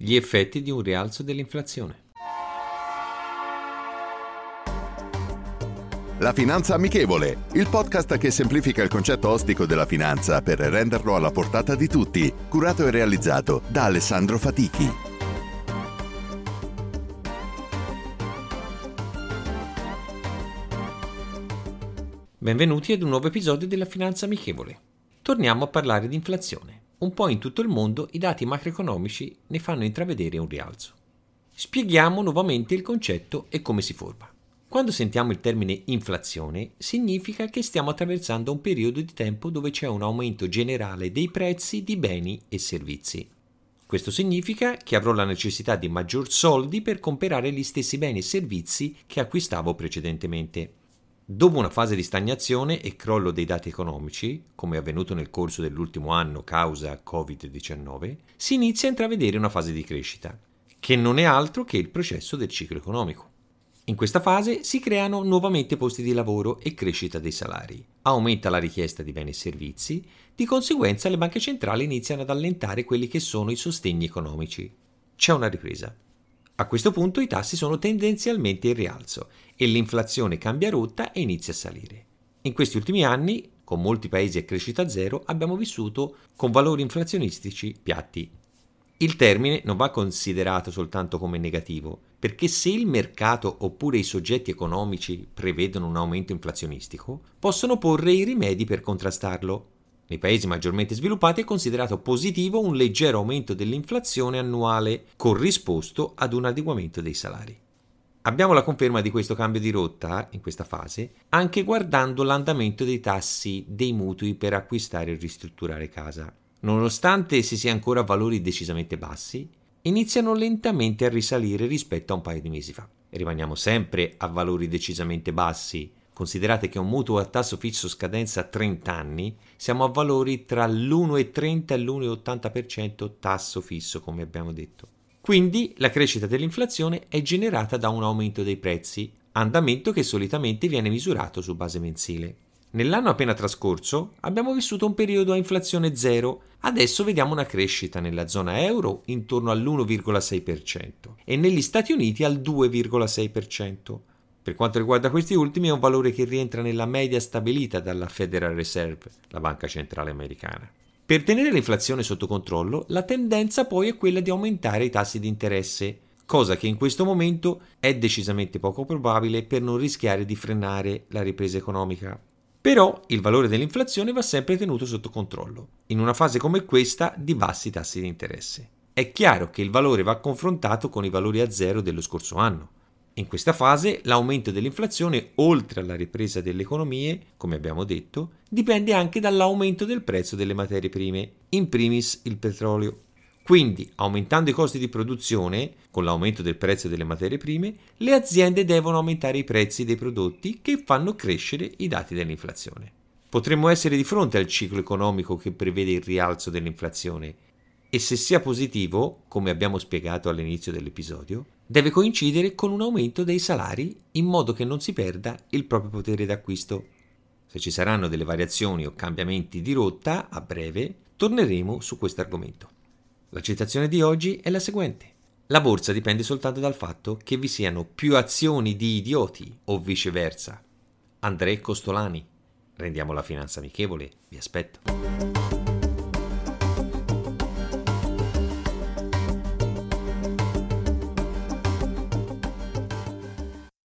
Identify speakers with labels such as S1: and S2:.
S1: Gli effetti di un rialzo dell'inflazione.
S2: La Finanza Amichevole, il podcast che semplifica il concetto ostico della finanza per renderlo alla portata di tutti, curato e realizzato da Alessandro Fatichi.
S1: Benvenuti ad un nuovo episodio della Finanza Amichevole. Torniamo a parlare di inflazione. Un po' in tutto il mondo i dati macroeconomici ne fanno intravedere un rialzo. Spieghiamo nuovamente il concetto e come si forma. Quando sentiamo il termine inflazione, significa che stiamo attraversando un periodo di tempo dove c'è un aumento generale dei prezzi di beni e servizi. Questo significa che avrò la necessità di maggior soldi per comprare gli stessi beni e servizi che acquistavo precedentemente. Dopo una fase di stagnazione e crollo dei dati economici, come avvenuto nel corso dell'ultimo anno causa Covid-19, si inizia a intravedere una fase di crescita, che non è altro che il processo del ciclo economico. In questa fase si creano nuovamente posti di lavoro e crescita dei salari. Aumenta la richiesta di beni e servizi, di conseguenza le banche centrali iniziano ad allentare quelli che sono i sostegni economici. C'è una ripresa. A questo punto i tassi sono tendenzialmente in rialzo e l'inflazione cambia rotta e inizia a salire. In questi ultimi anni, con molti paesi a crescita zero, abbiamo vissuto con valori inflazionistici piatti. Il termine non va considerato soltanto come negativo, perché se il mercato oppure i soggetti economici prevedono un aumento inflazionistico, possono porre i rimedi per contrastarlo. Nei paesi maggiormente sviluppati è considerato positivo un leggero aumento dell'inflazione annuale corrisposto ad un adeguamento dei salari. Abbiamo la conferma di questo cambio di rotta in questa fase anche guardando l'andamento dei tassi dei mutui per acquistare e ristrutturare casa. Nonostante si sia ancora a valori decisamente bassi, iniziano lentamente a risalire rispetto a un paio di mesi fa. Rimaniamo sempre a valori decisamente bassi. Considerate che un mutuo a tasso fisso scadenza a 30 anni, siamo a valori tra l'1,30 e l'1,80% tasso fisso, come abbiamo detto. Quindi la crescita dell'inflazione è generata da un aumento dei prezzi, andamento che solitamente viene misurato su base mensile. Nell'anno appena trascorso abbiamo vissuto un periodo a inflazione zero, adesso vediamo una crescita nella zona euro intorno all'1,6% e negli Stati Uniti al 2,6%. Per quanto riguarda questi ultimi è un valore che rientra nella media stabilita dalla Federal Reserve, la banca centrale americana. Per tenere l'inflazione sotto controllo, la tendenza poi è quella di aumentare i tassi di interesse, cosa che in questo momento è decisamente poco probabile per non rischiare di frenare la ripresa economica. Però il valore dell'inflazione va sempre tenuto sotto controllo, in una fase come questa di bassi tassi di interesse. È chiaro che il valore va confrontato con i valori a zero dello scorso anno. In questa fase l'aumento dell'inflazione, oltre alla ripresa delle economie, come abbiamo detto, dipende anche dall'aumento del prezzo delle materie prime, in primis il petrolio. Quindi, aumentando i costi di produzione, con l'aumento del prezzo delle materie prime, le aziende devono aumentare i prezzi dei prodotti che fanno crescere i dati dell'inflazione. Potremmo essere di fronte al ciclo economico che prevede il rialzo dell'inflazione e se sia positivo, come abbiamo spiegato all'inizio dell'episodio, deve coincidere con un aumento dei salari in modo che non si perda il proprio potere d'acquisto. Se ci saranno delle variazioni o cambiamenti di rotta, a breve, torneremo su questo argomento. La citazione di oggi è la seguente. La borsa dipende soltanto dal fatto che vi siano più azioni di idioti o viceversa. André Costolani. Rendiamo la finanza amichevole. Vi aspetto.